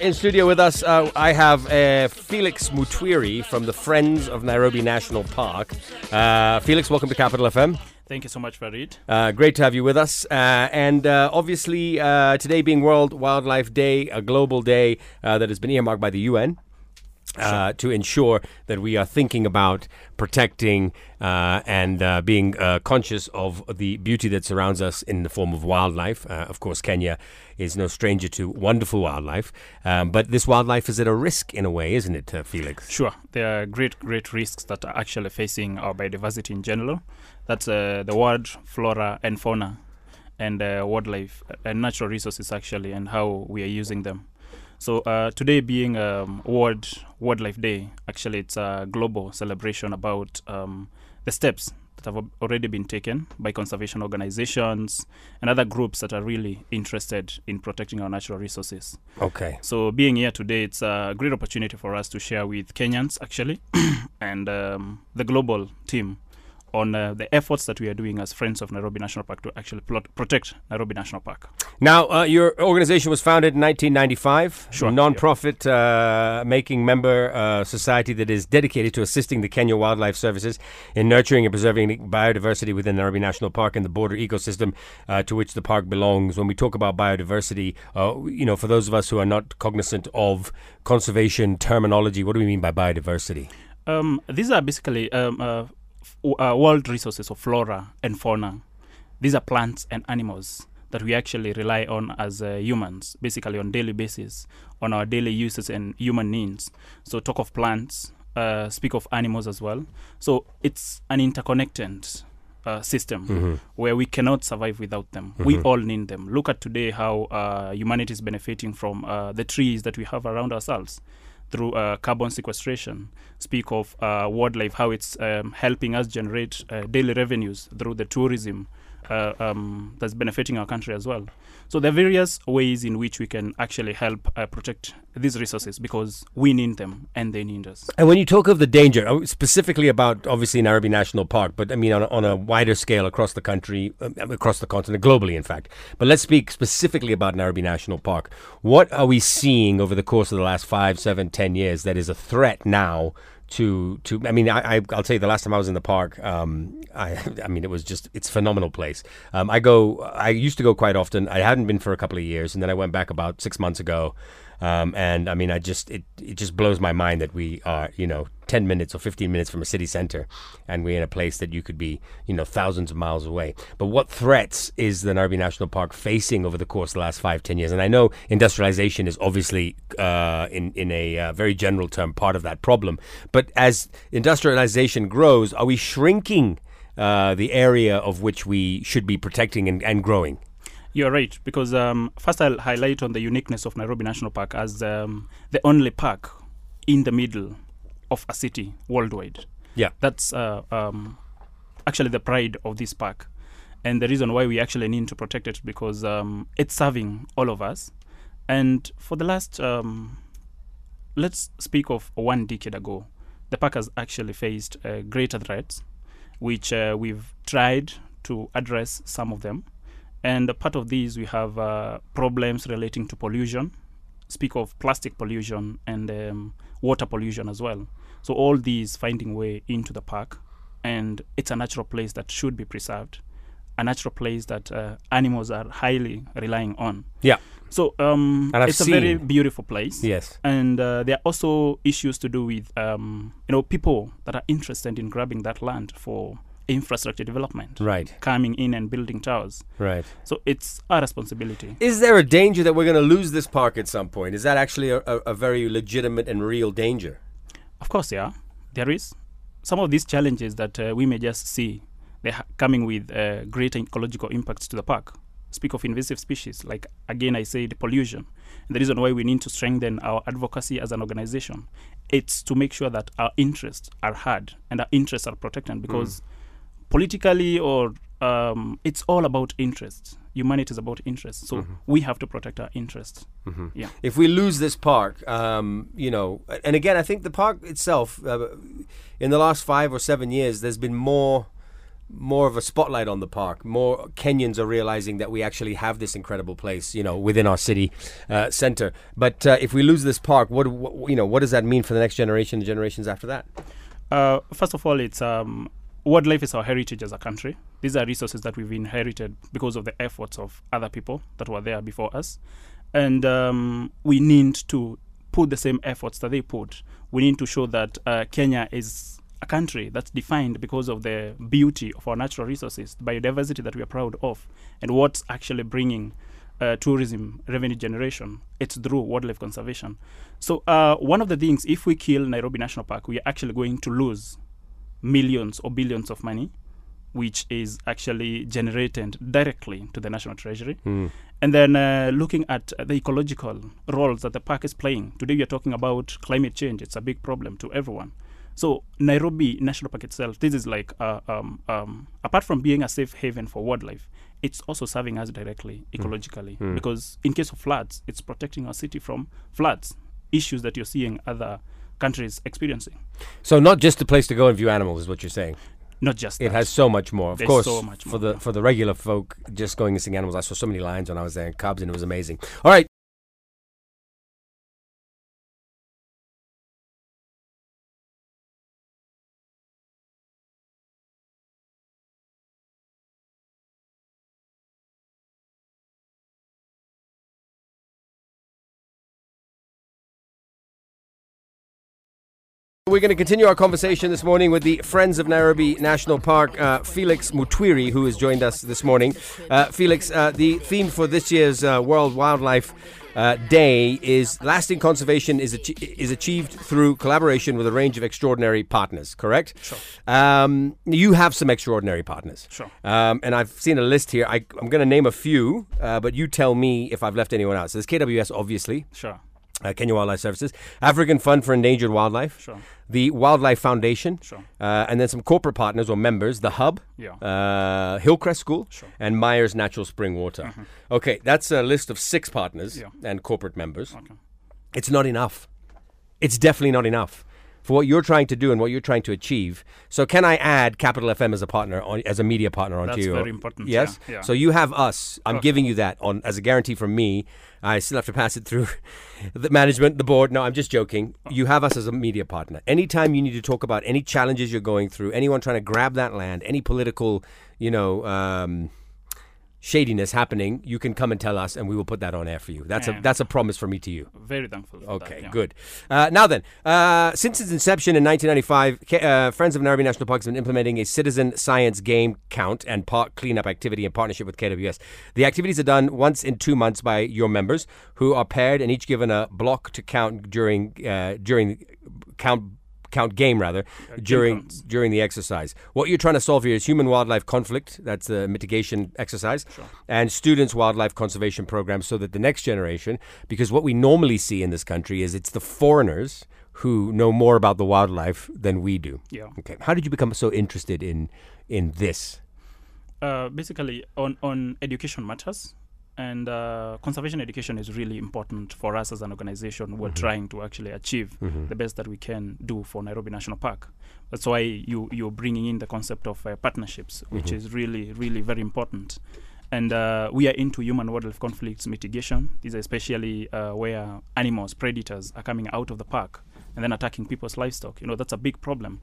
In studio with us, uh, I have uh, Felix Mutwiri from the Friends of Nairobi National Park. Uh, Felix, welcome to Capital FM. Thank you so much, Farid. Uh, great to have you with us. Uh, and uh, obviously, uh, today being World Wildlife Day, a global day uh, that has been earmarked by the UN. Uh, to ensure that we are thinking about protecting uh, and uh, being uh, conscious of the beauty that surrounds us in the form of wildlife. Uh, of course, Kenya is no stranger to wonderful wildlife, um, but this wildlife is at a risk in a way, isn't it, uh, Felix? Sure, there are great, great risks that are actually facing our biodiversity in general. That's the world flora and fauna, and wildlife and natural resources actually, and how we are using them. So uh, today being um, World Wildlife Day, actually it's a global celebration about um, the steps that have already been taken by conservation organizations and other groups that are really interested in protecting our natural resources. Okay. So being here today, it's a great opportunity for us to share with Kenyans actually and um, the global team on uh, the efforts that we are doing as Friends of Nairobi National Park to actually plot, protect Nairobi National Park. Now, uh, your organization was founded in 1995. Sure, A non-profit uh, making member uh, society that is dedicated to assisting the Kenya Wildlife Services in nurturing and preserving biodiversity within Nairobi National Park and the border ecosystem uh, to which the park belongs. When we talk about biodiversity, uh, you know, for those of us who are not cognizant of conservation terminology, what do we mean by biodiversity? Um, these are basically um, uh, uh, world resources of flora and fauna. These are plants and animals that we actually rely on as uh, humans, basically on daily basis, on our daily uses and human needs. So talk of plants, uh, speak of animals as well. So it's an interconnected uh, system where we cannot survive without them. We all need them. Look at today how uh, humanity is benefiting from uh, the trees that we have around ourselves through uh, carbon sequestration. Speak of uh, wildlife, how it's um, helping us generate uh, daily revenues through the tourism uh, um, that's benefiting our country as well. So there are various ways in which we can actually help uh, protect these resources because we need them and they need us. And when you talk of the danger, uh, specifically about obviously Nairobi National Park, but I mean on a, on a wider scale across the country, um, across the continent, globally, in fact. But let's speak specifically about Nairobi National Park. What are we seeing over the course of the last five, seven, ten years that is a threat now? To, to I mean I, I I'll tell you the last time I was in the park um I I mean it was just it's phenomenal place. Um I go I used to go quite often. I hadn't been for a couple of years and then I went back about six months ago um, and I mean, I just it it just blows my mind that we are you know ten minutes or fifteen minutes from a city center, and we're in a place that you could be you know thousands of miles away. But what threats is the Nairobi National Park facing over the course of the last five ten years? And I know industrialization is obviously uh, in in a uh, very general term part of that problem. But as industrialization grows, are we shrinking? Uh, the area of which we should be protecting and, and growing. You're right, because um, first I'll highlight on the uniqueness of Nairobi National Park as um, the only park in the middle of a city worldwide. Yeah. That's uh, um, actually the pride of this park. And the reason why we actually need to protect it because um, it's serving all of us. And for the last, um, let's speak of one decade ago, the park has actually faced uh, greater threats, which uh, we've tried to address some of them. And a part of these, we have uh, problems relating to pollution, speak of plastic pollution and um, water pollution as well. So all these finding way into the park, and it's a natural place that should be preserved, a natural place that uh, animals are highly relying on. Yeah. So um, it's a very beautiful place. Yes. And uh, there are also issues to do with um, you know people that are interested in grabbing that land for infrastructure development, Right. coming in and building towers. Right. So it's our responsibility. Is there a danger that we're going to lose this park at some point? Is that actually a, a, a very legitimate and real danger? Of course, yeah, there is some of these challenges that uh, we may just see they're ha- coming with uh, greater ecological impacts to the park. Speak of invasive species, like again I said, pollution. And the reason why we need to strengthen our advocacy as an organization, it's to make sure that our interests are heard and our interests are protected because politically or um, it's all about interests. Humanity is about interests, so we have to protect our interests. Yeah. If we lose this park, um, you know, and again, I think the park itself, uh, in the last five or seven years, there's been more more of a spotlight on the park. More Kenyans are realizing that we actually have this incredible place, you know, within our city uh, center. But uh, if we lose this park, what, what you know, what does that mean for the next generation, and generations after that? Uh, first of all, it's um, wildlife is our heritage as a country. These are resources that we've inherited because of the efforts of other people that were there before us, and um, we need to put the same efforts that they put. We need to show that uh, Kenya is a country that's defined because of the beauty of our natural resources, the biodiversity that we are proud of, and what's actually bringing uh, tourism revenue generation. It's through wildlife conservation. So uh, one of the things, if we kill Nairobi National Park, we are actually going to lose millions or billions of money, which is actually generated directly to the national treasury. Mm. And then uh, looking at the ecological roles that the park is playing. Today we are talking about climate change. It's a big problem to everyone. So Nairobi National Park itself, this is like uh, um, um, apart from being a safe haven for wildlife, it's also serving us directly ecologically Mm. because in case of floods, it's protecting our city from floods, issues that you're seeing other countries experiencing. So not just a place to go and view animals is what you're saying. Not just It that. has so much more. Of There's course, so much for the yeah. for the regular folk, just going and seeing animals. I saw so many lions when I was there, and cubs, and it was amazing. All right. We're going to continue our conversation this morning with the Friends of Nairobi National Park, uh, Felix Mutwiri, who has joined us this morning. Uh, Felix, uh, the theme for this year's uh, World Wildlife uh, Day is lasting conservation is, ach- is achieved through collaboration with a range of extraordinary partners, correct? Sure. Um, you have some extraordinary partners. Sure. Um, and I've seen a list here. I, I'm going to name a few, uh, but you tell me if I've left anyone out. So there's KWS, obviously Sure, uh, Kenya Wildlife Services, African Fund for Endangered Wildlife, sure, the Wildlife Foundation, sure. uh, and then some corporate partners or members, the Hub, Yeah. uh, Hillcrest School, Sure. Mm-hmm. and Myers Natural Spring Water. Okay, that's a list of six partners Yeah. and corporate members. Okay. It's not enough. It's definitely not enough for what you're trying to do and what you're trying to achieve. So, can I add Capital FM as a partner, on, as a media partner onto That's you? very important, Yes. yeah, yeah. So you have us. I'm Okay. giving you that on as a guarantee from me. I still have to pass it through the management, the board. No, I'm just joking. You have us as a media partner. Anytime you need to talk about any challenges you're going through, anyone trying to grab that land, any political, you know. Um, shadiness happening you can come and tell us and we will put that on air for you that's a that's a promise from me to you Very thankful. For Okay, that, yeah. good. Uh, now then, uh, since its inception in 1995, uh, Friends of Nairobi National Park has been implementing a citizen science game count and park cleanup activity in partnership with KWS. The activities are done once in two months by your members, who are paired and each given a block to count during uh, during count count game rather during during the exercise. What you're trying to solve here is human wildlife conflict. That's a mitigation exercise, and students wildlife conservation programs, so that the next generation, because what we normally see in this country is it's the foreigners who know more about the wildlife than we do. Yeah. Okay, how did you become so interested in in this? uh, basically on, on education matters and uh, conservation education is really important for us as an organization. We're trying to actually achieve the best that we can do for nairobi national park. That's why you, you're bringing in the concept of uh, partnerships which is really really very important. And uh, we are into human wildlife conflicts mitigation. These are especially uh, where animals predators are coming out of the park and then attacking people's livestock. You know that's a big problem.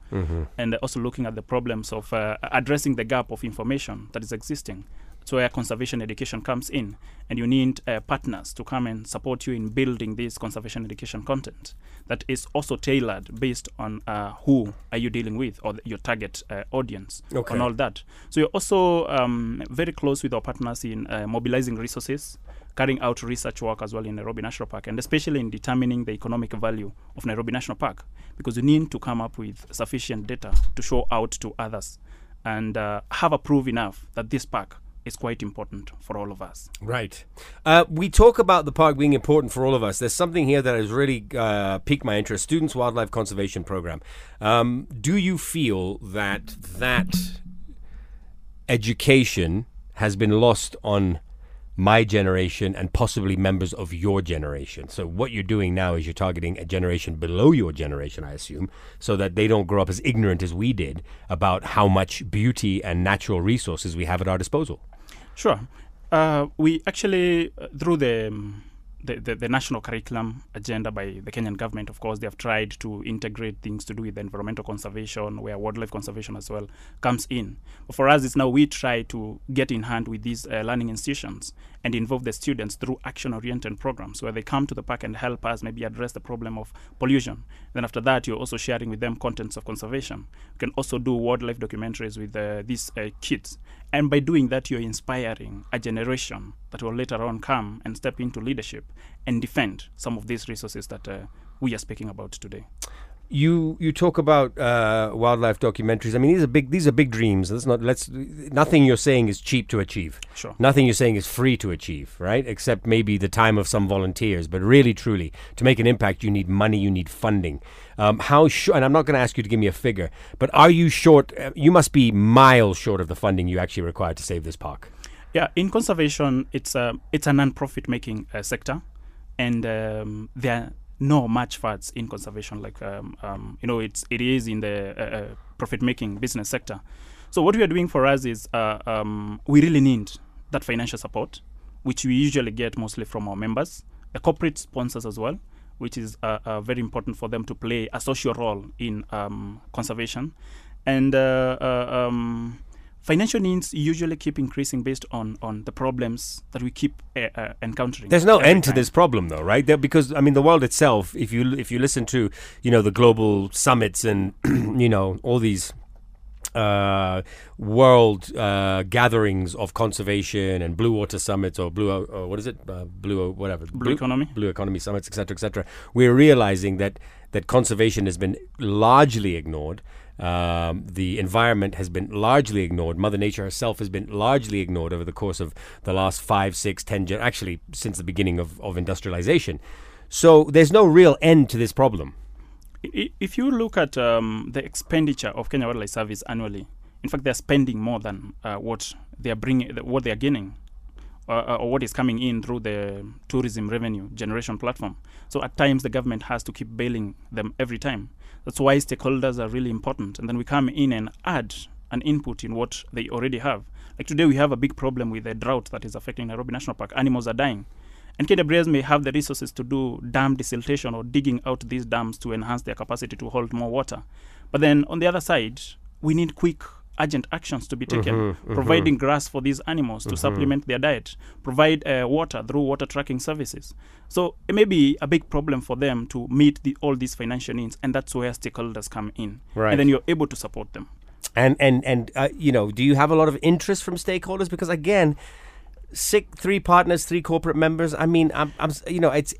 And also looking at the problems of uh, addressing the gap of information that is existing. So where conservation education comes in, and you need uh, partners to come and support you in building this conservation education content that is also tailored based on uh, who are you dealing with or your target uh, audience Okay. and all that. So you're also um, very close with our partners in uh, mobilizing resources, carrying out research work as well in Nairobi National Park, and especially in determining the economic value of Nairobi National Park, because you need to come up with sufficient data to show out to others and uh, have a proof enough that this park is quite important for all of us. Right. Uh, we talk about the park being important for all of us. There's something here that has really uh, piqued my interest. Students Wildlife Conservation Program. Um, do you feel that that education has been lost on my generation and possibly members of your generation. So what you're doing now is you're targeting a generation below your generation, I assume, so that they don't grow up as ignorant as we did about how much beauty and natural resources we have at our disposal. Sure. Uh, we actually, uh, through the, um, the, the, the national curriculum agenda by the Kenyan government, of course, they have tried to integrate things to do with environmental conservation, where wildlife conservation as well comes in. But for us, it's now we try to get in hand with these uh, learning institutions and involve the students through action-oriented programs where they come to the park and help us maybe address the problem of pollution. Then after that, you're also sharing with them contents of conservation. You can also do wildlife documentaries with uh, these uh, kids. And by doing that, you're inspiring a generation that will later on come and step into leadership and defend some of these resources that uh, we are speaking about today. You you talk about uh, wildlife documentaries. I mean, these are big these are big dreams. Let's not let's nothing you're saying is cheap to achieve. Sure. Nothing you're saying is free to achieve, right? Except maybe the time of some volunteers. But really, truly, to make an impact, you need money, you need funding. Um, how short? And I'm not going to ask you to give me a figure, but are you short? Uh, you must be miles short of the funding you actually require to save this park. Yeah, in conservation, it's a it's a non-profit making uh, sector, and um, there no much funds in conservation. Like um, um, you know, it's it is in the uh, uh, profit making business sector. So what we are doing for us is uh, um, we really need that financial support, which we usually get mostly from our members, the corporate sponsors as well, which is uh, uh, very important for them to play a social role in um, conservation, and uh, um, financial needs usually keep increasing based on on the problems that we keep uh, uh, encountering. There's no end to this problem, though, right? There, because I mean, the world itself. If you if you listen to you know the global summits and you know all these uh, world uh, gatherings of conservation and blue water summits or blue or what is it uh, blue whatever Blue economy? blue economy summits etc etc we're realizing that that conservation has been largely ignored um, the environment has been largely ignored mother nature herself has been largely ignored over the course of the last five six ten gen- actually since the beginning of, of industrialization so there's no real end to this problem If you look at um, the expenditure of Kenya Wildlife Service annually, in fact, they're spending more than uh, what they are bringing, what they are gaining, uh, or what is coming in through the tourism revenue generation platform. So at times, the government has to keep bailing them every time. That's why stakeholders are really important, and then we come in and add an input in what they already have. Like today, we have a big problem with the drought that is affecting Nairobi National Park. Animals are dying. And KWS may have the resources to do dam desiltation or digging out these dams to enhance their capacity to hold more water. But then on the other side, we need quick, urgent actions to be taken, Mhm, providing grass for these animals to supplement their diet, provide uh, water through water tracking services. So it may be a big problem for them to meet the, all these financial needs, and that's where stakeholders come in. Right. And then you're able to support them. And and and uh, you know, do you have a lot of interest from stakeholders? Because again, six, three partners, three corporate members. I mean, I'm, I'm you know, it's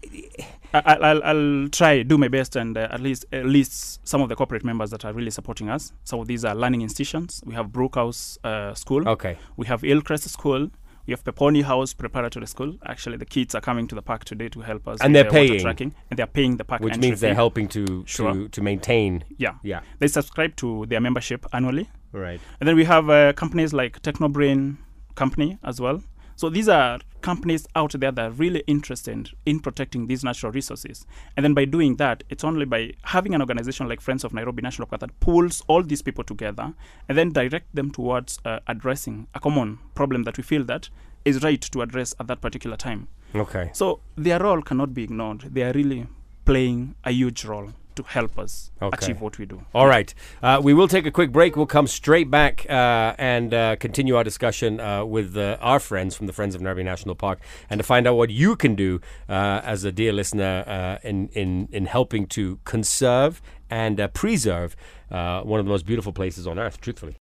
I, I- I'll, I'll try do my best and uh, at least at least some of the corporate members that are really supporting us. Of these are learning institutions. We have Brookhouse uh, School. okay. We have Hillcrest School. We have Peponi House Preparatory School. Actually, the kids are coming to the park today to help us. And they're paying. tracking, and they're paying the park Which means they're fee. helping to Sure. to to maintain. Yeah, Yeah. they subscribe to their membership annually. Right. And then we have uh, companies like Technobrain Company as well. So these are companies out there that are really interested in protecting these natural resources. And then by doing that, it's only by having an organization like Friends of Nairobi National Park that pulls all these people together and then direct them towards uh, addressing a common problem that we feel that is right to address at that particular time. Okay. So their role cannot be ignored. They are really playing a huge role to help us Okay. achieve what we do. All right. Uh, we will take a quick break. We'll come straight back uh, and uh, continue our discussion uh, with uh, our friends from the Friends of Nairobi National Park and to find out what you can do uh, as a dear listener uh, in, in, in helping to conserve and uh, preserve uh, one of the most beautiful places on earth, truthfully.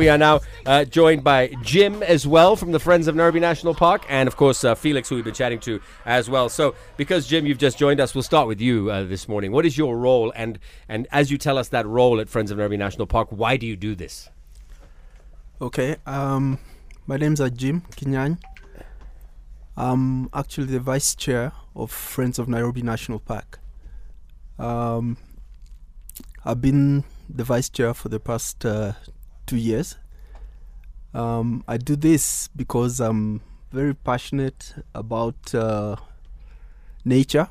We are now uh, joined by Jim as well from the Friends of Nairobi National Park, and of course uh, Felix, who we've been chatting to as well. So, because Jim, you've just joined us, we'll start with you uh, this morning. What is your role, and and as you tell us that role at Friends of Nairobi National Park, why do you do this? Okay. Um, my name's Jim Kinyany. I'm actually the vice chair of Friends of Nairobi National Park. Um, I've been the vice chair for the past uh, two years. Um, I do this because I'm very passionate about uh, nature.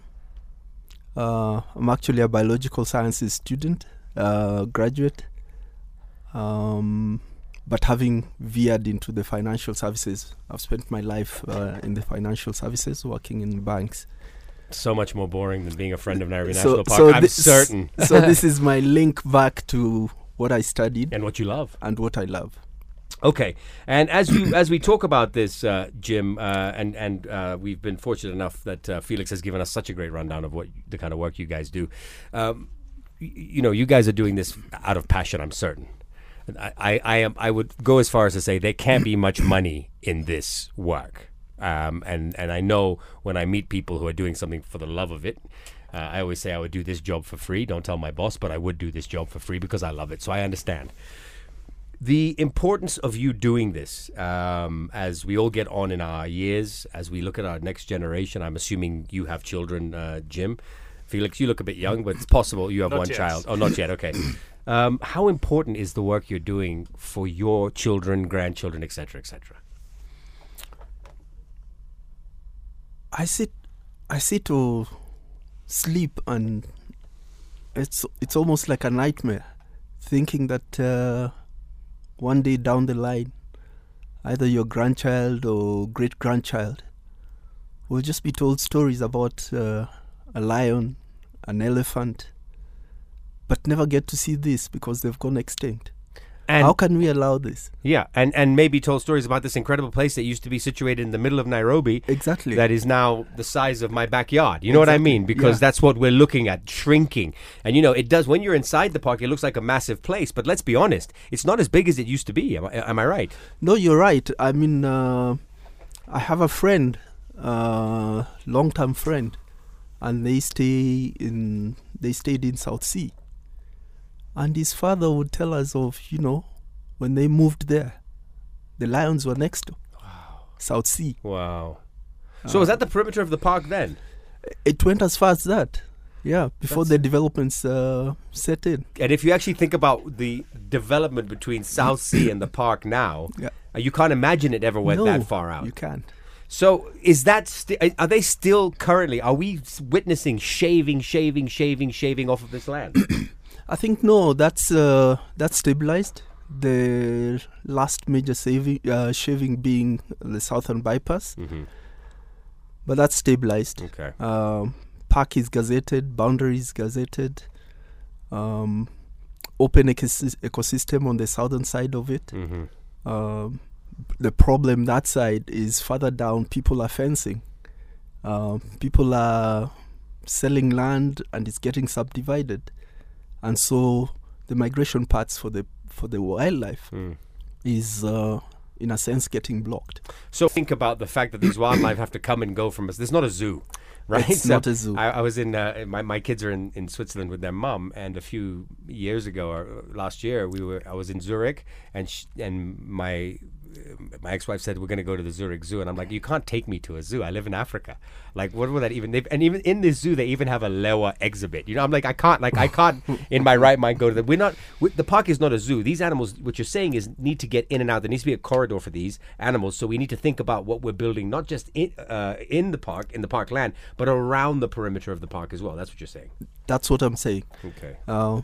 Uh, I'm actually a biological sciences student, uh, graduate, um, but having veered into the financial services. I've spent my life uh, in the financial services, working in banks. So much more boring than being a friend of Nairobi So- National Park. so I'm certain. so this is my link back to what I studied and what you love. and what I love. Okay, and as you as we talk about this, uh, Jim, uh, and and uh, we've been fortunate enough that uh, Felix has given us such a great rundown of what the kind of work you guys do. Um, y- you know, you guys are doing this out of passion. I'm certain. I, I, I am. I would go as far as to say there can't be much money in this work. Um, and and I know when I meet people who are doing something for the love of it. Uh, I always say I would do this job for free. Don't tell my boss, but I would do this job for free because I love it. So I understand the importance of you doing this um, as we all get on in our years, as we look at our next generation. I'm assuming you have children, uh, Jim. Felix, you look a bit young, but it's possible you have Not one yet. child. Oh, not yet. Okay. Um, how important is the work you're doing for your children, grandchildren, etc., etc.? I see. I see to sleep, and it's it's almost like a nightmare, thinking that uh, one day down the line, either your grandchild or great grandchild will just be told stories about uh, a lion, an elephant, but never get to see this because they've gone extinct. And How can we allow this? yeah, and and maybe told stories about this incredible place that used to be situated in the middle of Nairobi. Exactly. that is now the size of my backyard. You know what I mean? Because yeah. that's what we're looking at, shrinking. And you know, it does when you're inside the park, it looks like a massive place. But let's be honest, it's not as big as it used to be. Am I, am I right? No, you're right. I mean, uh, I have a friend, uh, long-term friend, and they stay in. They stayed in South C, and his father would tell us of you know when they moved there, the lions were next to South C. Wow. So was that the perimeter of the park then? It went as far as that. Yeah, before the developments uh, set in. And if you actually think about the development between South C and the park now, Yeah. uh, you can't imagine it ever went no, that far out. You can't. So is that sti- are they still currently? Are we witnessing shaving, shaving, shaving, shaving off of this land? I think no, that's uh, that's stabilized. The last major saving, uh, shaving being the southern bypass, mm-hmm. but that's stabilized. Okay. Um, park is gazetted, boundaries gazetted, um, open ecosys- ecosystem on the southern side of it. Mm-hmm. Um, the problem that side is further down. People are fencing. Uh, people are selling land, and it's getting subdivided, and so the migration paths for the for the wildlife Mm. is, uh, in a sense, getting blocked. So think about the fact that these wildlife have to come and go from us. There's not a zoo, right? It's So not a zoo. I, I was in uh, my my kids are in, in Switzerland with their mum, and a few years ago or uh, last year we were I was in Zurich, and sh- and my my ex-wife said we're going to go to the Zurich Zoo, and I'm like, you can't take me to a zoo. I live in Africa. Like, what would that even? They've, and even in this zoo, they even have a Lewa exhibit. You know, I'm like, I can't, like, I can't, in my right mind, go to the. We're not. We, the park is not a zoo. These animals, what you're saying is, need to get in and out. There needs to be a corridor for these animals. So we need to think about what we're building, not just in uh, in the park, in the park land, but around the perimeter of the park as well. That's what you're saying. That's what I'm saying. Okay. Uh,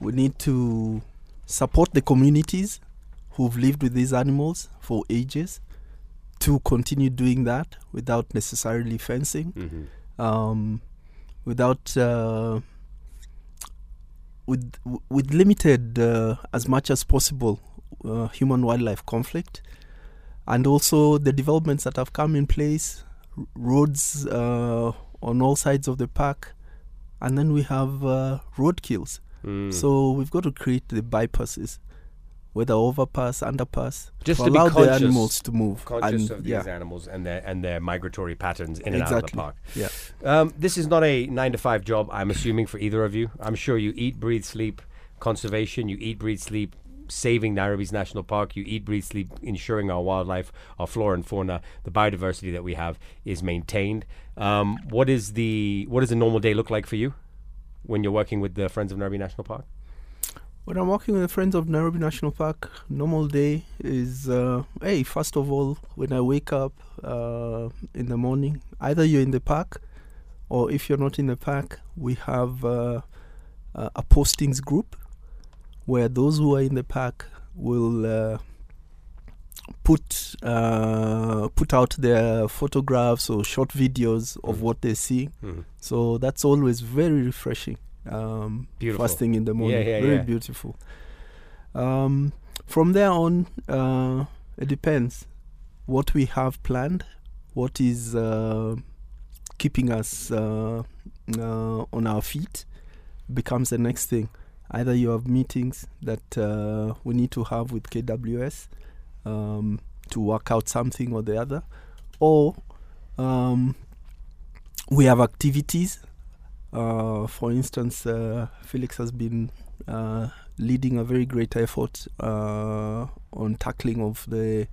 we need to support the communities who've lived with these animals for ages to continue doing that without necessarily fencing, Mm-hmm. um, without uh, with with limited uh, as much as possible uh, human wildlife conflict, and also the developments that have come in place, r- roads uh, on all sides of the park, and then we have uh, road kills. Mm. So we've got to create the bypasses, whether overpass, underpass, Just to to be allow the animals to move. conscious and of yeah, these animals and their and their migratory patterns in and out of the park. yeah. Um, this is not a nine to five job. I'm assuming for either of you. I'm sure you eat, breathe, sleep conservation. You eat, breathe, sleep saving Nairobi's national park. You eat, breathe, sleep, ensuring our wildlife, our flora and fauna, the biodiversity that we have is maintained. Um, what is the what does a normal day look like for you when you're working with the Friends of Nairobi National Park? When I'm working with the Friends of Nairobi National Park, normal day is uh, hey, first of all, when I wake up uh, in the morning, either you're in the park or if you're not in the park, we have uh, a postings group where those who are in the park will uh, put uh, put out their photographs or short videos of Mhm. what they're seeing. Mhm. So that's always very refreshing. Um. First thing in the morning, yeah, very yeah. beautiful. Um, from there on, uh, it depends what we have planned, what is uh, keeping us uh, uh, on our feet becomes the next thing. Either you have meetings that uh, we need to have with KWS um, to work out something or the other, or um, we have activities. Uh, for instance, uh, Felix has been uh, leading a very great effort uh, on tackling of the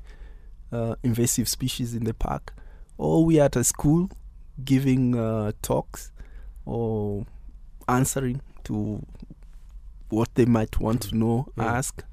uh, invasive species in the park, or we are at a school giving uh, talks or answering to what they might want to know, Mm. ask.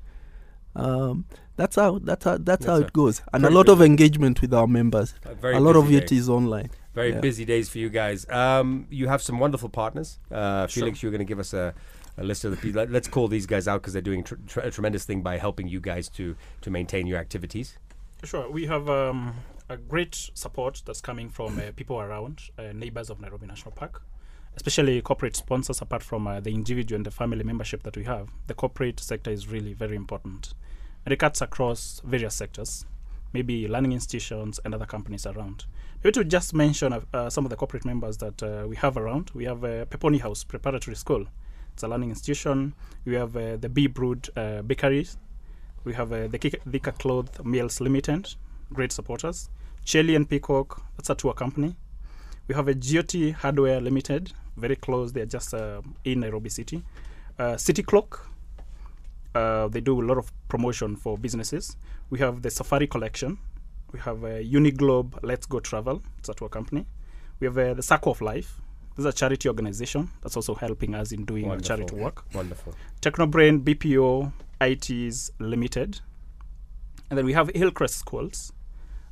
Um, that's how that's how that's, how it goes, and a lot of engagement with our members. A lot of it is online. Very Yeah. busy days for you guys. Um, you have some wonderful partners. Uh, Sure. Felix, you're going to give us a, a list of the people. Let, us call these guys out because they're doing tr- tr- a tremendous thing by helping you guys to to maintain your activities. Sure, we have um, a great support that's coming from uh, people around, uh, neighbors of Nairobi National Park, especially corporate sponsors. Apart from uh, the individual and the family membership that we have, the corporate sector is really very important, and it cuts across various sectors, maybe learning institutions and other companies around. Maybe to just mention uh, uh, some of the corporate members that uh, we have around, we have uh, Peponi House Preparatory School. It's a learning institution. We have uh, the Bee Brood uh, Bakeries. We have the Kika, Cloth Mills Limited, great supporters. Cheli and Peacock, that's a tour company. We have a GOT Hardware Limited, very close. They're just in Nairobi City. City Clock, they do a lot of promotion for businesses. We have the Safari Collection. We have uh, Uniglobe Let's Go Travel, it's a tour company. We have uh, the Circle of Life. This is a charity organization that's also helping us in doing uh, charity work. Wonderful. Technobrain BPO ITs Limited. And then we have Hillcrest Schools,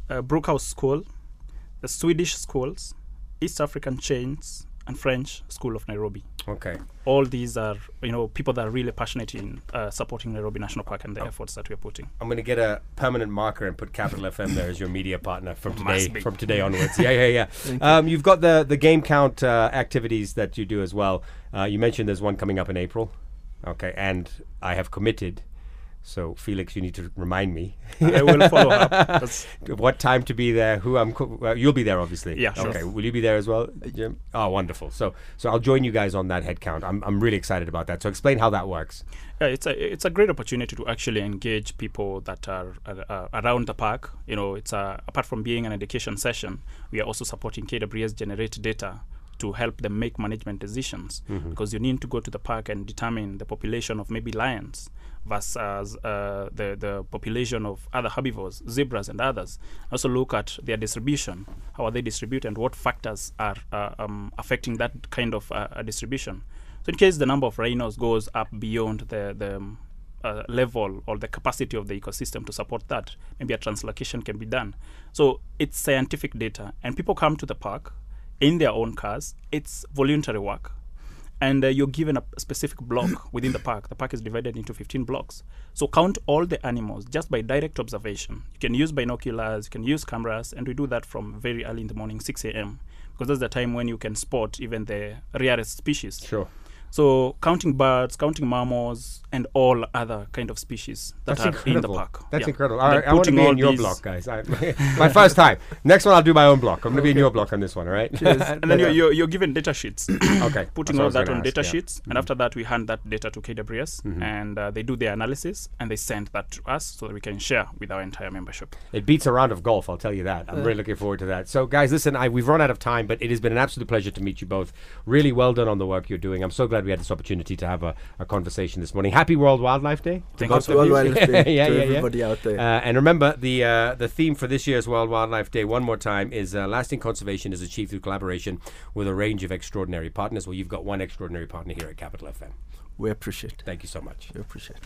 uh, Brookhouse School, the Swedish schools, East African Chains, and French School of Nairobi. Okay. All these are, you know, people that are really passionate in uh, supporting Nairobi National Park and the efforts that we're putting. I'm going to get a permanent marker and put Capital FM there as your media partner from today from today onwards. Yeah, yeah, yeah. Um, you've got the the game count uh, activities that you do as well. Uh, you mentioned there's one coming up in April. Okay, and I have committed. So Felix, you need to remind me I will follow up. What time to be there. Who I'm. Co- well, you'll be there, obviously. Yeah, sure. Okay. Will you be there as well, Jim? Oh, wonderful. So so I'll join you guys on that head count. I'm I'm really excited about that. So explain how that works. yeah, it's a it's a great opportunity to actually engage people that are uh, uh, around the park. You know, it's a, apart from being an education session, we are also supporting KWS generate data to help them make management decisions because you need to go to the park and determine the population of maybe lions versus uh, the the population of other herbivores, zebras and others. Also look at their distribution, how are they distributed, and what factors are uh, um, affecting that kind of uh, uh, distribution. So in case the number of rhinos goes up beyond the the um, uh, level or the capacity of the ecosystem to support that, maybe a translocation can be done. So it's scientific data, and people come to the park in their own cars. It's voluntary work, and uh, you're given a specific block within the park. The park is divided into 15 blocks. So count all the animals just by direct observation. You can use binoculars, you can use cameras, and we do that from very early in the morning, 6 a.m. Because that's the time when you can spot even the rarest species. Sure. So counting birds, counting mammals, and all other kind of species that That's are incredible. in the park. That's Yeah. incredible. All I want to be in your block, guys. I, my first time. Next one, I'll do my own block. I'm going to be in your block on this one. All right. And then you're, you're, you're given data sheets. okay. putting all that on ask, data yeah. Mm-hmm. sheets, and after that we hand that data to KWS, and uh, they do their analysis and they send that to us so that we can share with our entire membership. It beats a round of golf, I'll tell you that. I'm really looking forward to that. So, guys, listen, I, we've run out of time, but it has been an absolute pleasure to meet you both. Really well done on the work you're doing. I'm so glad glad we had this opportunity to have a, a conversation this morning. Happy World Wildlife Day. to Thank World Wildlife Day yeah, to yeah, yeah. everybody out there. Uh, and remember, the uh, the theme for this year's World Wildlife Day, one more time, is uh, lasting conservation is achieved through collaboration with a range of extraordinary partners. Well, you've got one extraordinary partner here at Capital FM. We appreciate. Thank you so much. We appreciate.